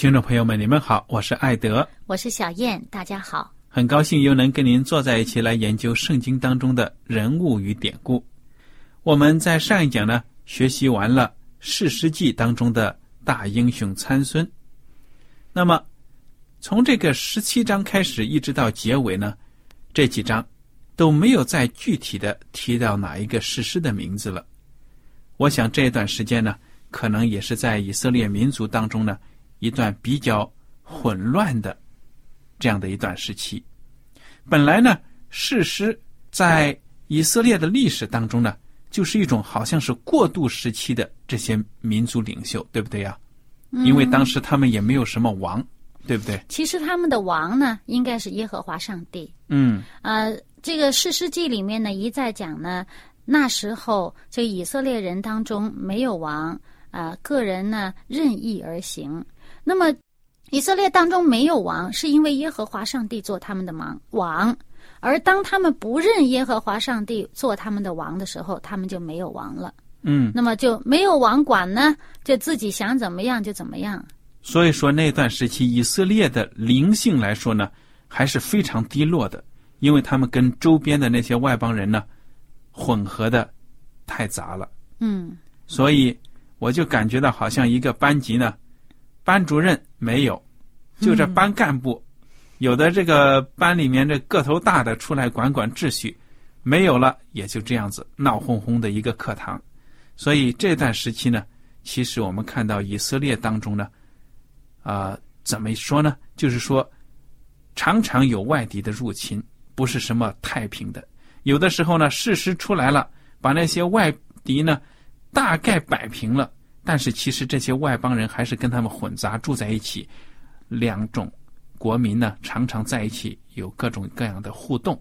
听众朋友们，你们好，我是艾德，我是小燕，大家好，很高兴又能跟您坐在一起来研究圣经当中的人物与典故。我们在上一讲呢，学习完了。世师记当中的大英雄参孙，那么从这个十七章开始一直到结尾呢，这几章都没有再具体的提到哪一个史诗的名字了。我想这一段时间呢，可能也是在以色列民族当中呢一段比较混乱的这样的一段时期。本来呢，史诗在以色列的历史当中呢。就是一种好像是过渡时期的这些民族领袖，对不对呀？因为当时他们也没有什么王，对不对？其实他们的王呢，应该是耶和华上帝。嗯。呃，这个士师记里面呢，一再讲呢，那时候这以色列人当中没有王，啊，个人呢任意而行。那么以色列当中没有王，是因为耶和华上帝做他们的王王。而当他们不认耶和华上帝做他们的王的时候，他们就没有王了。嗯，那么就没有王管呢，就自己想怎么样就怎么样。所以说那段时期以色列的灵性来说呢，还是非常低落的，因为他们跟周边的那些外邦人呢，混合的太杂了。嗯，所以我就感觉到好像一个班级呢，班主任没有，就这班干部。有的这个班里面这个头大的出来管管秩序，没有了也就这样子闹哄哄的一个课堂，所以这段时期呢，其实我们看到以色列当中呢，啊，怎么说呢？就是说，常常有外敌的入侵，不是什么太平的。有的时候呢，事实出来了，把那些外敌呢大概摆平了，但是其实这些外邦人还是跟他们混杂住在一起，两种。国民呢，常常在一起有各种各样的互动。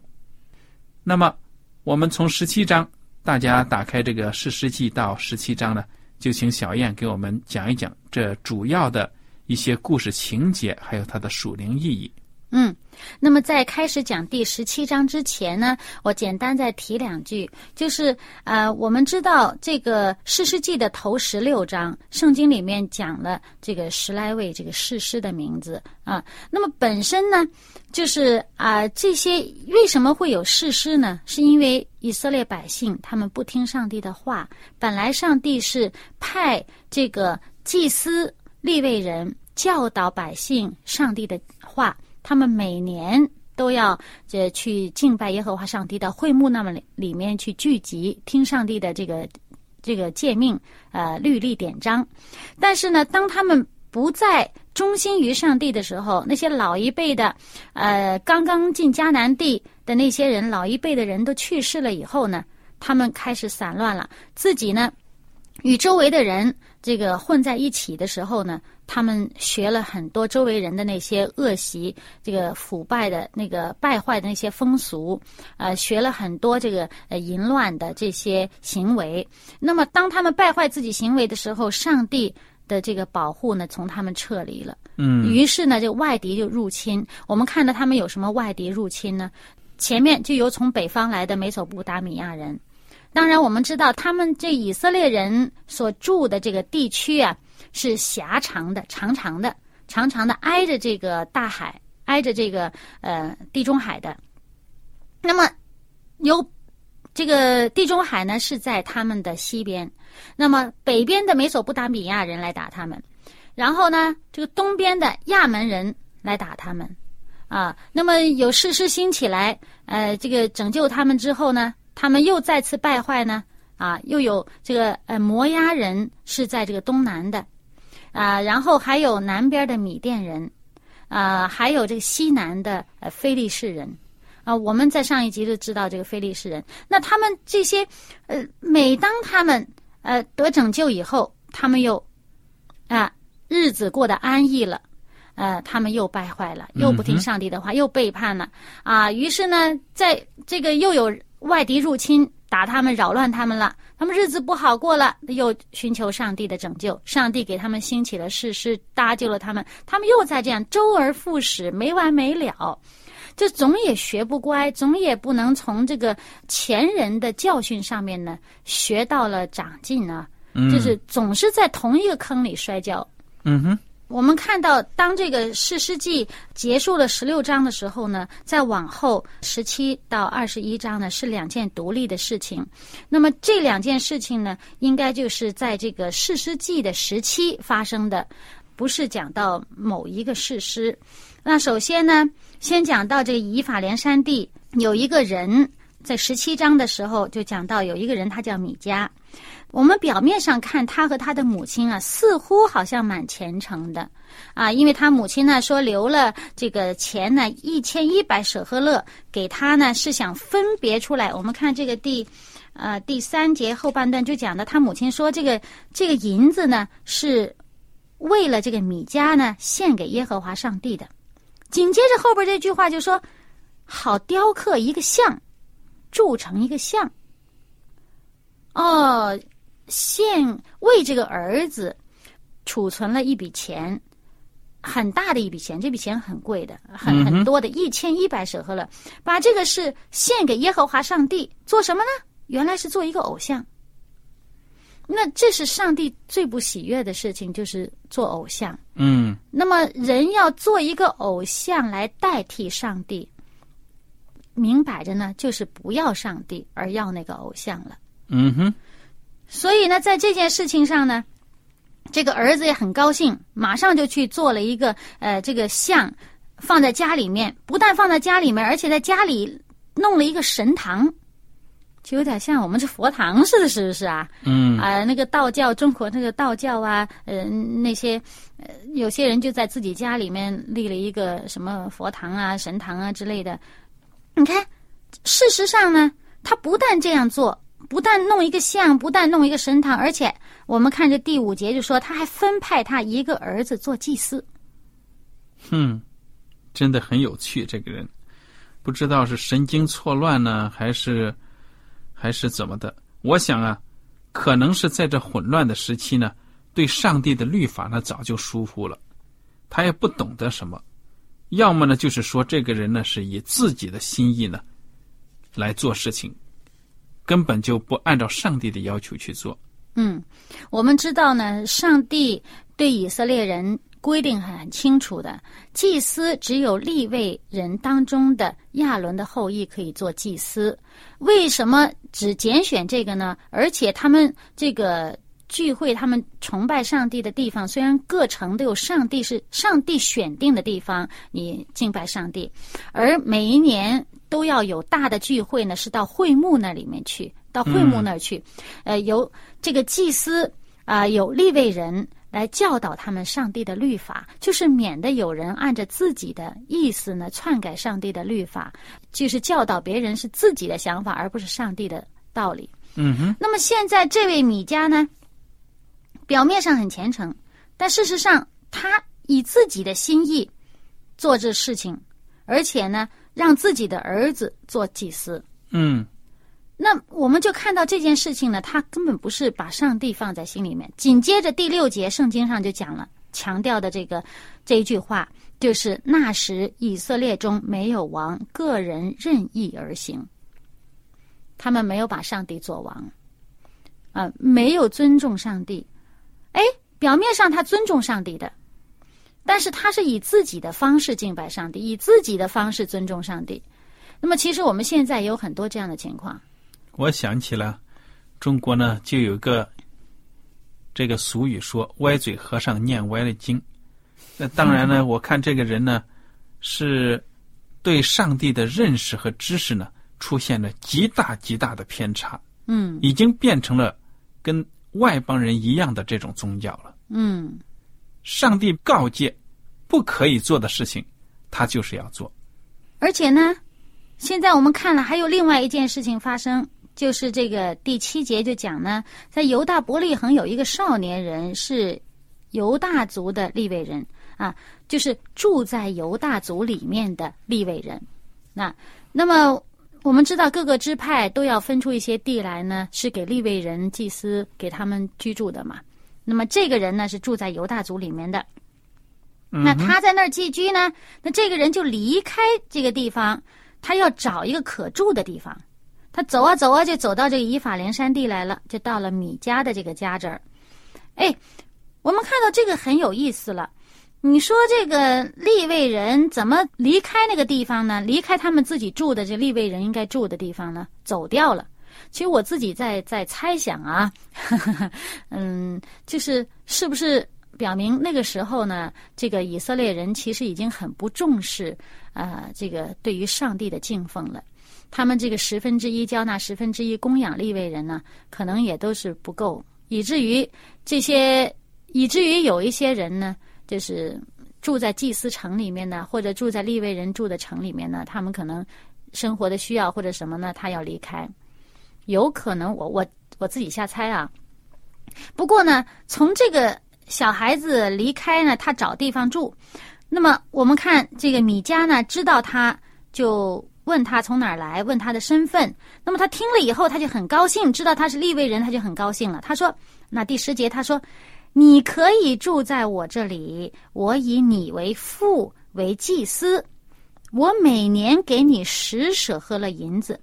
那么，我们从十七章，大家打开这个《史诗记》到十七章呢，就请小燕给我们讲一讲这主要的一些故事情节，还有它的属灵意义。嗯，那么在开始讲第十七章之前呢，我简单再提两句，就是呃，我们知道这个诗诗记的头十六章，圣经里面讲了这个十来位这个士师的名字啊。那么本身呢，就是啊，这些为什么会有士师呢？是因为以色列百姓他们不听上帝的话，本来上帝是派这个祭司立位人教导百姓上帝的话。他们每年都要这去敬拜耶和华上帝的会幕，那么里面去聚集听上帝的这个这个诫命，呃，律例典章。但是呢，当他们不再忠心于上帝的时候，那些老一辈的，呃，刚刚进迦南地的那些人，老一辈的人都去世了以后呢，他们开始散乱了，自己呢与周围的人这个混在一起的时候呢，他们学了很多周围人的那些恶习，这个腐败的那个败坏的那些风俗，呃，学了很多这个呃淫乱的这些行为。那么，当他们败坏自己行为的时候，上帝的这个保护呢，从他们撤离了。嗯于是呢，这个外敌就入侵。我们看到他们有什么外敌入侵呢？前面就有从北方来的美索不达米亚人。当然，我们知道他们这以色列人所住的这个地区啊，是狭长的、长长的、长长的，挨着这个大海，挨着这个呃地中海的。那么，有这个地中海呢是在他们的西边，那么北边的美索不达米亚人来打他们，然后呢，这个东边的亚门人来打他们，啊，那么有士师兴起来，呃，这个拯救他们之后呢，他们又再次败坏呢，啊，又有这个呃摩押人是在这个东南的，啊，然后还有南边的米甸人，啊，还有这个西南的呃非利士人。啊，我们在上一集就知道这个非利士人，那他们这些，呃，每当他们呃得拯救以后，他们又啊日子过得安逸了，呃，他们又败坏了，又不听上帝的话，又背叛了啊。于是呢，在这个又有外敌入侵，打他们，扰乱他们了，他们日子不好过了，又寻求上帝的拯救，上帝给他们兴起了誓师，搭救了他们，他们又在这样周而复始，没完没了。就总也学不乖，总也不能从这个前人的教训上面呢学到了长进啊，嗯。就是总是在同一个坑里摔跤。嗯哼，我们看到，当这个士师记结束了十六章的时候呢，再往后十七到二十一章呢是两件独立的事情。那么这两件事情呢，应该就是在这个士师记的时期发生的，不是讲到某一个士师。那首先呢，先讲到这个以法莲山地有一个人，在十七章的时候就讲到有一个人，他叫米迦。我们表面上看他和他的母亲啊，似乎好像蛮虔诚的啊，因为他母亲呢说留了这个钱呢一千一百舍赫勒给他呢，是想分别出来。我们看这个第呃第三节后半段就讲的，他母亲说这个这个银子呢是为了这个米迦呢献给耶和华上帝的。紧接着后边这句话就说，好雕刻一个像，铸成一个像。哦，献为这个儿子储存了一笔钱，很大的一笔钱，这笔钱很贵的，很很多的，一千一百舍赫勒。把这个是献给耶和华上帝，做什么呢？原来是做一个偶像。那这是上帝最不喜悦的事情，就是做偶像。嗯那么人要做一个偶像来代替上帝，明摆着呢，就是不要上帝，而要那个偶像了。嗯哼，所以呢，在这件事情上呢，这个儿子也很高兴，马上就去做了一个呃这个像，放在家里面。不但放在家里面，而且在家里弄了一个神堂，就有点像我们这佛堂似的，是不是啊？嗯啊、那个道教，中国那个道教啊，呃，那些呃，有些人就在自己家里面立了一个什么佛堂啊、神堂啊之类的。你看，事实上呢，他不但这样做，不但弄一个像，不但弄一个神堂，而且我们看这第五节就说，他还分派他一个儿子做祭司。哼，真的很有趣。这个人不知道是神经错乱呢，还是还是怎么的？我想啊，可能是在这混乱的时期呢，对上帝的律法呢早就疏忽了，他也不懂得什么。要么呢，就是说这个人呢是以自己的心意呢来做事情，根本就不按照上帝的要求去做。嗯，我们知道呢，上帝对以色列人规定很清楚的，祭司只有立位人当中的亚伦的后裔可以做祭司。为什么只拣选这个呢？而且他们这个聚会，他们崇拜上帝的地方，虽然各城都有上帝是上帝选定的地方，你敬拜上帝，而每一年都要有大的聚会呢，是到会幕那里面去，到会幕那儿去，呃，由这个祭司啊、有立位人来教导他们上帝的律法，就是免得有人按着自己的意思呢篡改上帝的律法，就是教导别人是自己的想法，而不是上帝的道理。嗯哼，那么现在这位米迦呢，表面上很虔诚，但事实上他以自己的心意做这事情，而且呢，让自己的儿子做祭司。嗯那我们就看到这件事情呢，他根本不是把上帝放在心里面。紧接着第六节圣经上就讲了，强调的这个这一句话，就是那时以色列中没有王，个人任意而行。他们没有把上帝做王，啊、没有尊重上帝。哎，表面上他尊重上帝的，但是他是以自己的方式敬拜上帝，以自己的方式尊重上帝。那么，其实我们现在也有很多这样的情况。我想起了中国呢，就有个这个俗语说“歪嘴和尚念歪了经”。那当然呢，我看这个人呢，是对上帝的认识和知识呢，出现了极大极大的偏差，嗯已经变成了跟外邦人一样的这种宗教了。嗯上帝告诫不可以做的事情，他就是要做。而且呢，现在我们看了还有另外一件事情发生，就是这个第七节就讲呢，在犹大伯利恒有一个少年人是犹大族的利未人啊，就是住在犹大族里面的利未人。那那么我们知道各个支派都要分出一些地来呢，是给利未人祭司给他们居住的嘛。那么这个人呢是住在犹大族里面的。那他在那儿寄居呢，那这个人就离开这个地方，他要找一个可住的地方。他走啊走啊，就走到这个以法莲山地来了，就到了米迦的这个家这儿。哎，我们看到这个很有意思了。你说这个利未人怎么离开那个地方呢？离开他们自己住的这利未人应该住的地方呢？走掉了。其实我自己在在猜想啊，嗯，就是是不是表明那个时候呢，这个以色列人其实已经很不重视啊、这个对于上帝的敬奉了。他们这个十分之一交纳十分之一供养利未人呢，可能也都是不够，以至于这些，以至于有一些人呢，就是住在祭司城里面呢，或者住在利未人住的城里面呢，他们可能生活的需要或者什么呢，他要离开，有可能我我我自己瞎猜啊。不过呢，从这个小孩子离开呢，他找地方住。那么我们看这个米迦呢，知道他就问他从哪儿来，问他的身份。那么他听了以后，他就很高兴，知道他是利未人，他就很高兴了。他说：“那第十节他说，你可以住在我这里，我以你为父，为祭司。我每年给你十舍喝了银子，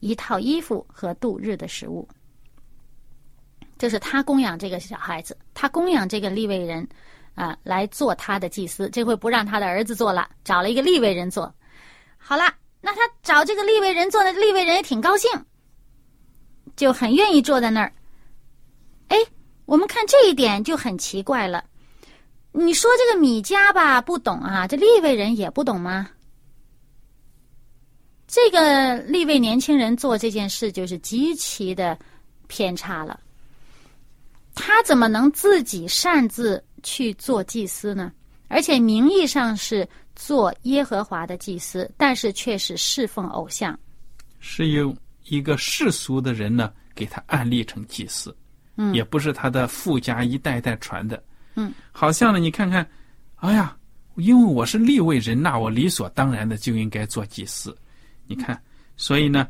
一套衣服和度日的食物。”这是他供养这个小孩子，他供养这个利未人，啊，来做他的祭司。这回不让他的儿子做了，找了一个利未人做。好了，那他找这个利未人做的，利未人也挺高兴，就很愿意坐在那儿。哎，我们看这一点就很奇怪了。你说这个米迦吧不懂啊，这利未人也不懂吗？这个利未年轻人做这件事就是极其的偏差了。他怎么能自己擅自去做祭司呢？而且名义上是做耶和华的祭司，但是却是侍奉偶像。是由一个世俗的人呢给他安立成祭司，嗯也不是他的富家一代代传的，嗯，好像呢，你看看，哎呀，因为我是立位人，那我理所当然的就应该做祭司，你看，所以呢，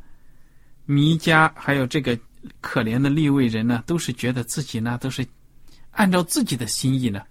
弥迦还有这个可怜的立位人呢，都是觉得自己呢都是按照自己的心意呢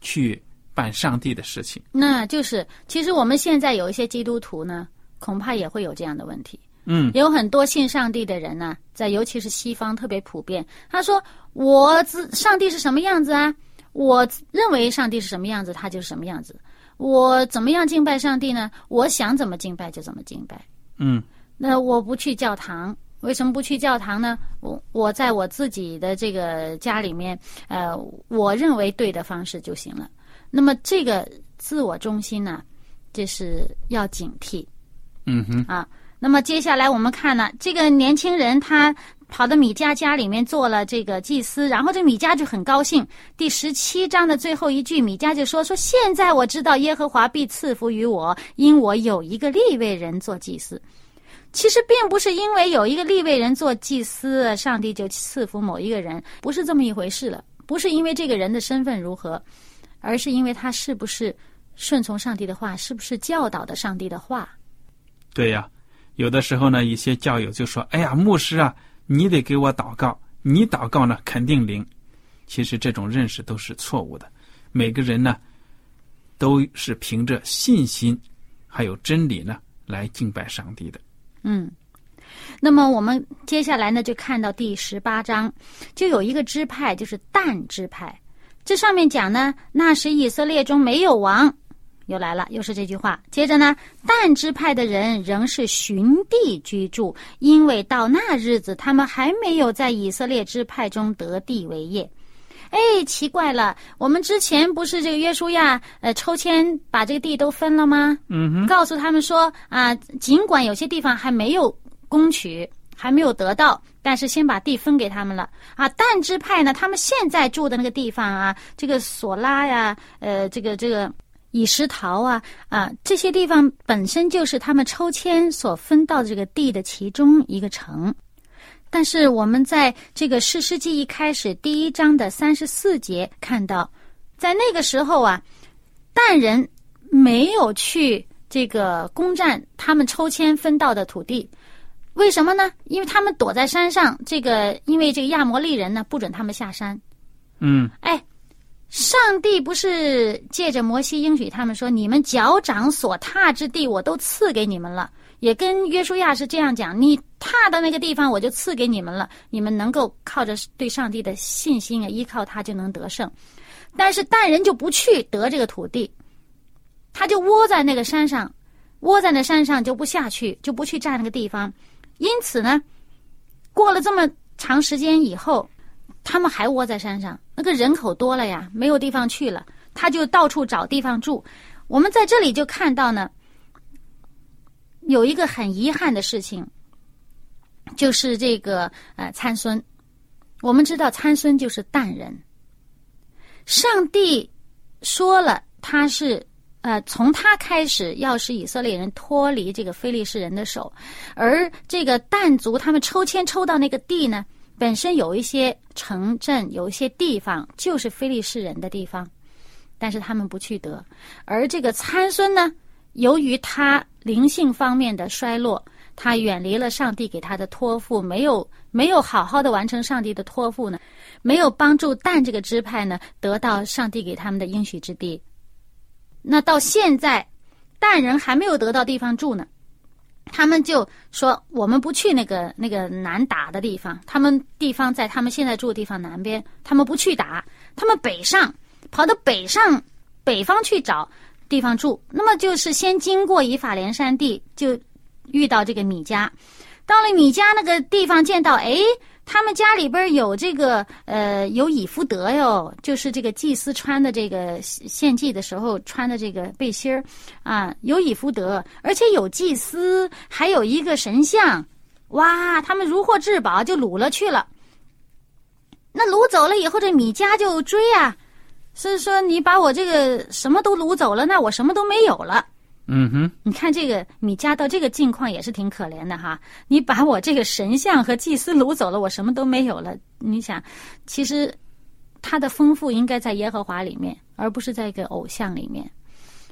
去办上帝的事情，那就是，其实我们现在有一些基督徒呢，恐怕也会有这样的问题。嗯，有很多信上帝的人呢，在尤其是西方特别普遍。他说：“我自上帝是什么样子啊？我认为上帝是什么样子，他就是什么样子。我怎么样敬拜上帝呢？我想怎么敬拜就怎么敬拜。嗯，那我不去教堂，为什么不去教堂呢？我我在我自己的这个家里面，呃，我认为对的方式就行了。那么这个自我中心呢，就是要警惕。嗯哼，啊。那么接下来我们看呢，这个年轻人他跑到米迦家里面做了这个祭司，然后这米迦就很高兴。第十七章的最后一句，米迦就说：“说现在我知道耶和华必赐福于我，因我有一个立位人做祭司。”其实并不是因为有一个立位人做祭司，上帝就赐福某一个人，不是这么一回事了。不是因为这个人的身份如何，而是因为他是不是顺从上帝的话，是不是教导的上帝的话。对呀，有的时候呢，一些教友就说：“哎呀，牧师啊，你得给我祷告，你祷告呢肯定灵。”其实这种认识都是错误的。每个人呢，都是凭着信心还有真理呢来敬拜上帝的。嗯，那么我们接下来呢，就看到第十八章，就有一个支派，就是但支派。这上面讲呢，那时以色列中没有王，又来了，又是这句话。接着呢，但支派的人仍是寻地居住，因为到那日子，他们还没有在以色列支派中得地为业。哎，奇怪了，我们之前不是这个约书亚呃抽签把这个地都分了吗？嗯哼，告诉他们说啊，尽管有些地方还没有攻取，还没有得到，但是先把地分给他们了啊。但支派呢，他们现在住的那个地方啊，这个索拉呀，呃，这个这个以石陶啊啊，这些地方本身就是他们抽签所分到的这个地的其中一个城。但是我们在这个《诗诗记》一开始第一章的三十四节看到，在那个时候啊，但人没有去这个攻占他们抽签分到的土地，为什么呢？因为他们躲在山上，这个因为这个亚摩利人呢不准他们下山。嗯，哎，上帝不是借着摩西应许他们说：“你们脚掌所踏之地，我都赐给你们了。”也跟约书亚是这样讲：“你踏的那个地方，我就赐给你们了。你们能够靠着对上帝的信心啊，依靠他就能得胜。但是但人就不去得这个土地，他就窝在那个山上，窝在那山上就不下去，就不去占那个地方。因此呢，过了这么长时间以后，他们还窝在山上。那个人口多了呀，没有地方去了，他就到处找地方住。我们在这里就看到呢。”有一个很遗憾的事情，就是这个呃参孙。我们知道参孙就是淡人。上帝说了，他是呃从他开始要使以色列人脱离这个非利士人的手，而这个但族他们抽签抽到那个地呢，本身有一些城镇，有一些地方就是非利士人的地方，但是他们不去得。而这个参孙呢，由于他。灵性方面的衰落，他远离了上帝给他的托付，没有没有好好的完成上帝的托付呢，没有帮助但这个支派呢得到上帝给他们的应许之地。那到现在，但人还没有得到地方住呢，他们就说我们不去那个那个难打的地方，他们地方在他们现在住的地方南边，他们不去打，他们北上，跑到北上北方去找。地方住，那么就是先经过以法莲山地，就遇到这个米迦。到了米迦那个地方，见到哎，他们家里边有这个呃有以福德哟，就是这个祭司穿的这个献祭的时候穿的这个背心儿啊，有以福德，而且有祭司，还有一个神像，哇，他们如获至宝，就掳了去了。那掳走了以后，这米迦就追啊。是说你把我这个什么都掳走了，那我什么都没有了。嗯哼，你看这个米迦到这个境况也是挺可怜的哈。你把我这个神像和祭司掳走了，我什么都没有了。你想，其实他的丰富应该在耶和华里面，而不是在一个偶像里面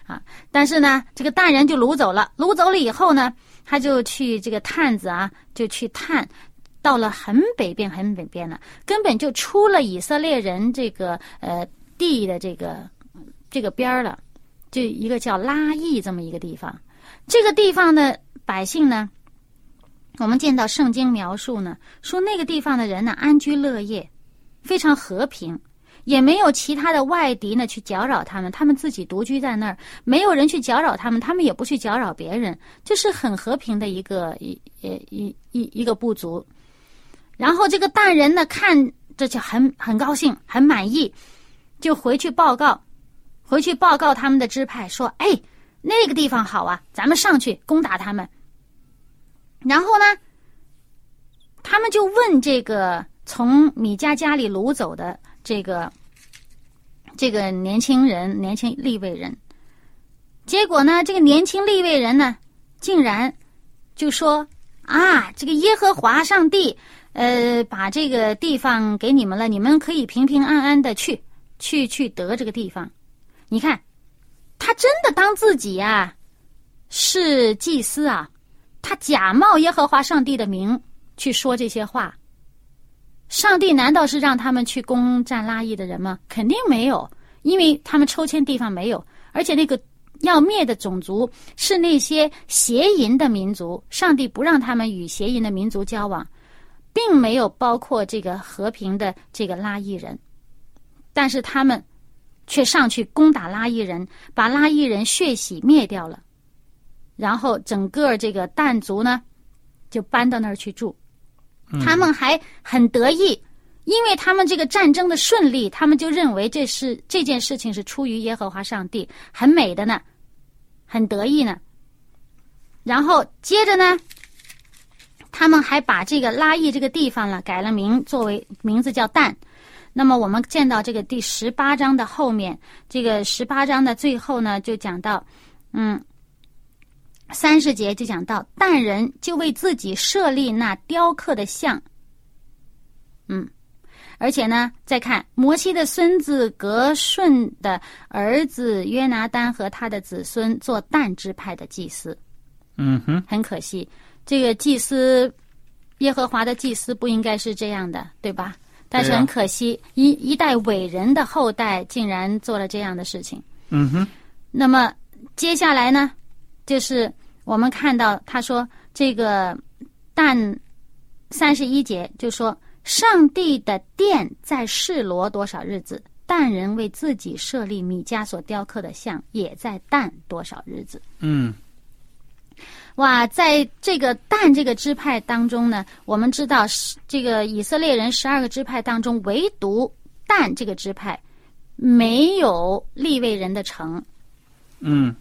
啊。但是呢，这个大人就掳走了，掳走了以后呢，他就去这个探子啊，就去探，到了很北边，很北边了，根本就出了以色列人这个呃。地的这个这个边儿了，就一个叫拉邑这么一个地方。这个地方的百姓呢，我们见到圣经描述呢，说那个地方的人呢安居乐业，非常和平，也没有其他的外敌呢去搅扰他们，他们自己独居在那儿，没有人去搅扰他们，他们也不去搅扰别人，这是很和平的一个一一一一个部族。然后这个大人呢，看着就很很高兴，很满意。就回去报告，回去报告他们的支派说：“哎，那个地方好啊，咱们上去攻打他们。”然后呢，他们就问这个从米迦家里掳走的这个这个年轻人、年轻立位人。结果呢，这个年轻立位人呢，竟然就说：“啊，这个耶和华上帝，呃，把这个地方给你们了，你们可以平平安安的去，去去得这个地方。你看，他真的当自己呀是祭司啊，他假冒耶和华上帝的名去说这些话。上帝难道是让他们去攻占拉伊的人吗？肯定没有，因为他们抽签地方没有，而且那个。要灭的种族是那些邪淫的民族，上帝不让他们与邪淫的民族交往，并没有包括这个和平的这个拉伊人，但是他们却上去攻打拉伊人，把拉伊人血洗灭掉了，然后整个这个但族呢就搬到那儿去住，他们还很得意，因为他们这个战争的顺利，他们就认为这是这件事情是出于耶和华上帝，很美的呢。很得意呢，然后接着呢，他们还把这个拉伊这个地方呢改了名，作为名字叫但。那么我们见到这个第十八章的后面，这个十八章的最后呢，就讲到，嗯，三十节就讲到，但人就为自己设立那雕刻的像，嗯。而且呢，再看摩西的孙子格顺的儿子约拿丹和他的子孙做但支派的祭司。嗯哼，很可惜，这个祭司耶和华的祭司不应该是这样的，对吧？但是很可惜，一一代伟人的后代竟然做了这样的事情。嗯哼。那么接下来呢，就是我们看到他说这个但三十一节就说。上帝的殿在示罗多少日子？但人为自己设立米迦所雕刻的像，也在但多少日子？嗯，哇，在这个但这个支派当中呢，我们知道这个以色列人十二个支派当中，唯独但这个支派没有立位人的城。嗯，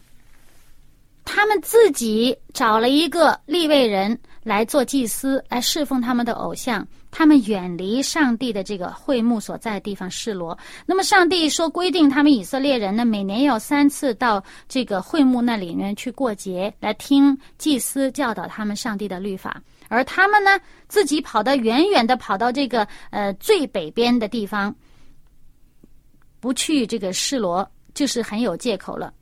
他们自己找了一个立位人来做祭司，来侍奉他们的偶像。他们远离上帝的这个会幕所在的地方示罗。那么，上帝说规定他们以色列人呢，每年要三次到这个会幕那里面去过节，来听祭司教导他们上帝的律法。而他们呢，自己跑到远远的跑到这个呃最北边的地方，不去这个示罗，就是很有借口了。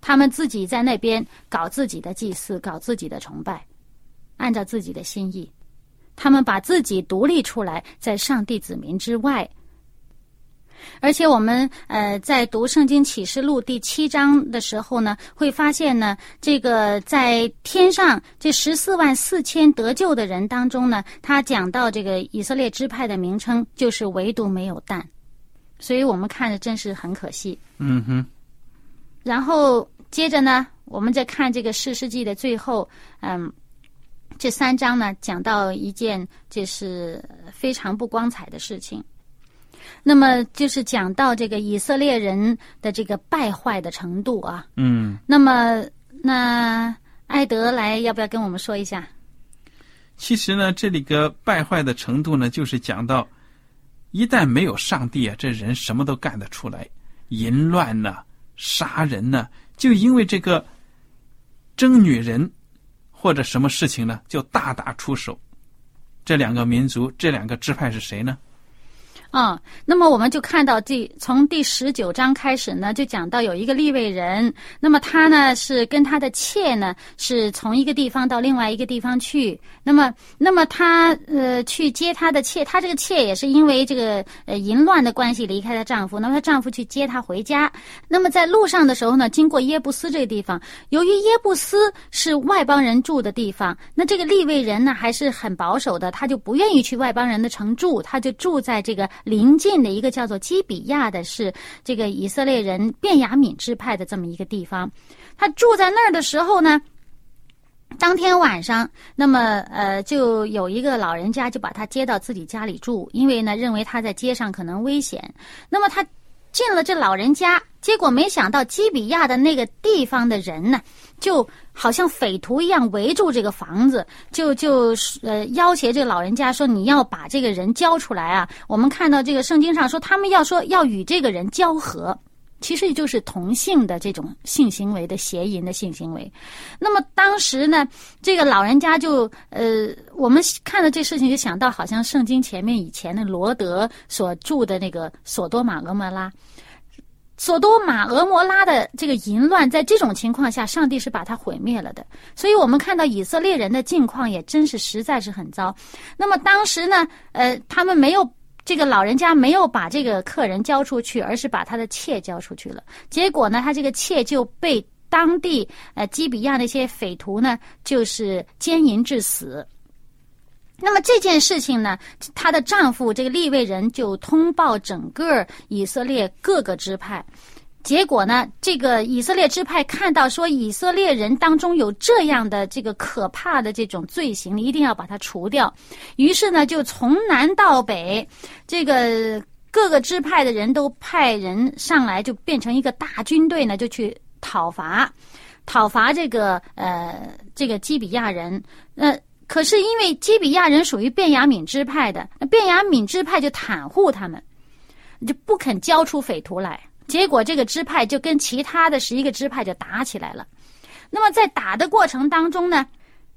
他们自己在那边搞自己的祭祀，搞自己的崇拜，按照自己的心意。他们把自己独立出来，在上帝子民之外。而且我们呃在读《圣经启示录》第七章的时候呢，会发现呢，这个在天上这十四万四千得救的人当中呢，他讲到这个以色列支派的名称，就是唯独没有蛋，所以我们看着真是很可惜。嗯哼。然后接着呢，我们再看这个《世世纪》的最后，嗯。这三章呢，讲到一件就是非常不光彩的事情。那么就是讲到这个以色列人的这个败坏的程度啊。嗯。那么，那艾德来要不要跟我们说一下？其实呢，这里个败坏的程度呢，就是讲到一旦没有上帝啊，这人什么都干得出来，淫乱呢，杀人呢，就因为这个争女人。或者什么事情呢？就大打出手。这两个民族，这两个支派是谁呢？嗯，那么我们就看到第从第十九章开始呢，就讲到有一个立位人，那么他呢是跟他的妾呢是从一个地方到另外一个地方去，那么那么他呃去接他的妾，他这个妾也是因为这个呃淫乱的关系离开她丈夫，那么她丈夫去接她回家，那么在路上的时候呢，经过耶布斯这个地方，由于耶布斯是外邦人住的地方，那这个立位人呢还是很保守的，他就不愿意去外邦人的城住，他就住在这个。临近的一个叫做基比亚的，是这个以色列人便雅敏支派的这么一个地方。他住在那儿的时候呢，当天晚上，那么呃，就有一个老人家就把他接到自己家里住，因为呢，认为他在街上可能危险。那么他进了这老人家，结果没想到基比亚的那个地方的人呢，就。好像匪徒一样围住这个房子，就就呃要挟这个老人家说：“你要把这个人交出来啊！”我们看到这个圣经上说，他们要说要与这个人交合，其实也就是同性的这种性行为的邪淫的性行为。那么当时呢，这个老人家就呃，我们看到这事情就想到，好像圣经前面以前的罗德所住的那个索多玛俄摩拉。索多玛俄摩拉的这个淫乱，在这种情况下，上帝是把它毁灭了的。所以我们看到以色列人的境况也真是实在是很糟。那么当时呢，呃，他们没有。这个老人家没有把这个客人交出去，而是把他的妾交出去了。结果呢，他这个妾就被当地呃基比亚那些匪徒呢，就是奸淫致死。那么这件事情呢，她的丈夫这个利未人就通报整个以色列各个支派。结果呢，这个以色列支派看到说以色列人当中有这样的这个可怕的这种罪行，一定要把它除掉。于是呢，就从南到北，这个各个支派的人都派人上来，就变成一个大军队呢，就去讨伐，讨伐这个呃这个基比亚人。那可是因为基比亚人属于便雅悯支派的，那便雅悯支派就袒护他们，就不肯交出匪徒来。结果，这个支派就跟其他的十一个支派就打起来了。那么，在打的过程当中呢，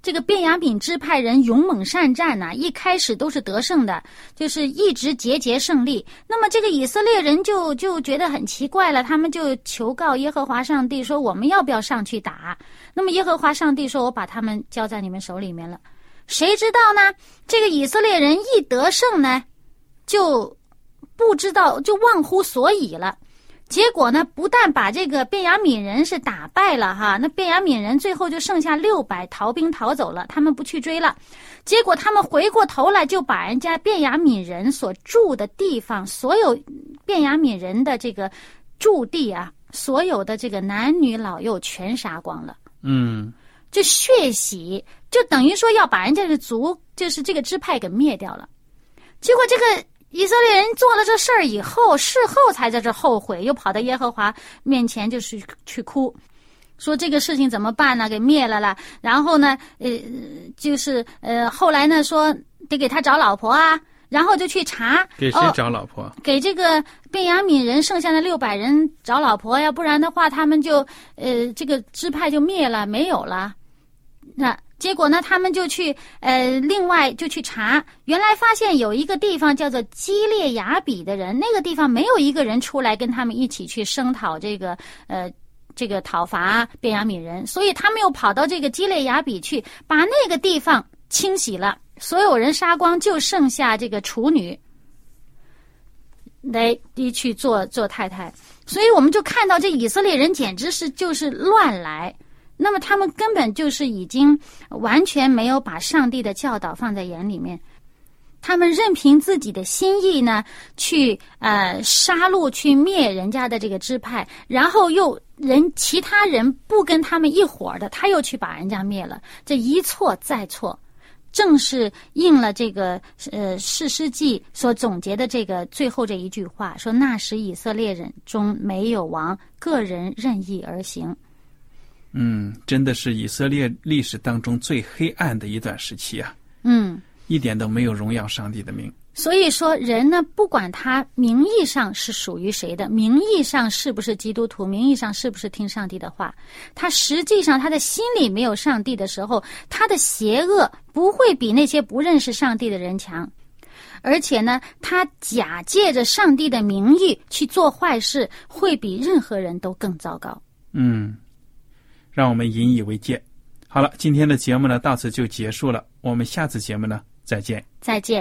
这个便雅悯支派人勇猛善战呐，一开始都是得胜的，就是一直节节胜利。那么，这个以色列人就就觉得很奇怪了，他们就求告耶和华上帝说：“我们要不要上去打？”那么，耶和华上帝说：“我把他们交在你们手里面了。”谁知道呢？这个以色列人一得胜呢，就不知道，就忘乎所以了。结果呢，不但把这个便雅敏人是打败了哈，那便雅敏人最后就剩下六百逃兵逃走了，他们不去追了。结果他们回过头来，就把人家便雅敏人所住的地方，所有便雅敏人的这个驻地啊，所有的这个男女老幼全杀光了。嗯，就血洗，就等于说要把人家的族，就是这个支派给灭掉了。结果这个。以色列人做了这事儿以后，事后才在这后悔，又跑到耶和华面前，就是去哭，说这个事情怎么办呢？给灭了啦。然后呢，呃，就是呃，后来呢，说得给他找老婆啊，然后就去查，给谁找老婆？给这个便雅悯人剩下的六百人找老婆呀，不然的话，他们就呃，这个支派就灭了，没有了。那。结果呢，他们就去呃，另外就去查，原来发现有一个地方叫做基列雅比的人，那个地方没有一个人出来跟他们一起去声讨这个呃这个讨伐便雅悯人，所以他们又跑到这个基列雅比去，把那个地方清洗了，所有人杀光，就剩下这个处女来一去做做太太，所以我们就看到这以色列人简直是就是乱来。那么他们根本就是已经完全没有把上帝的教导放在眼里面，他们任凭自己的心意呢，去呃杀戮、去灭人家的这个支派，然后又人其他人不跟他们一伙儿的，他又去把人家灭了，这一错再错，正是应了这个呃士师记所总结的这个最后这一句话，说那时以色列人中没有王，个人任意而行。嗯，真的是以色列历史当中最黑暗的一段时期啊！嗯，一点都没有荣耀上帝的名。所以说，人呢，不管他名义上是属于谁的，名义上是不是基督徒，名义上是不是听上帝的话，他实际上他的心里没有上帝的时候，他的邪恶不会比那些不认识上帝的人强，而且呢，他假借着上帝的名义去做坏事，会比任何人都更糟糕。嗯。让我们引以为戒。好了，今天的节目呢，到此就结束了。我们下次节目呢，再见。再见。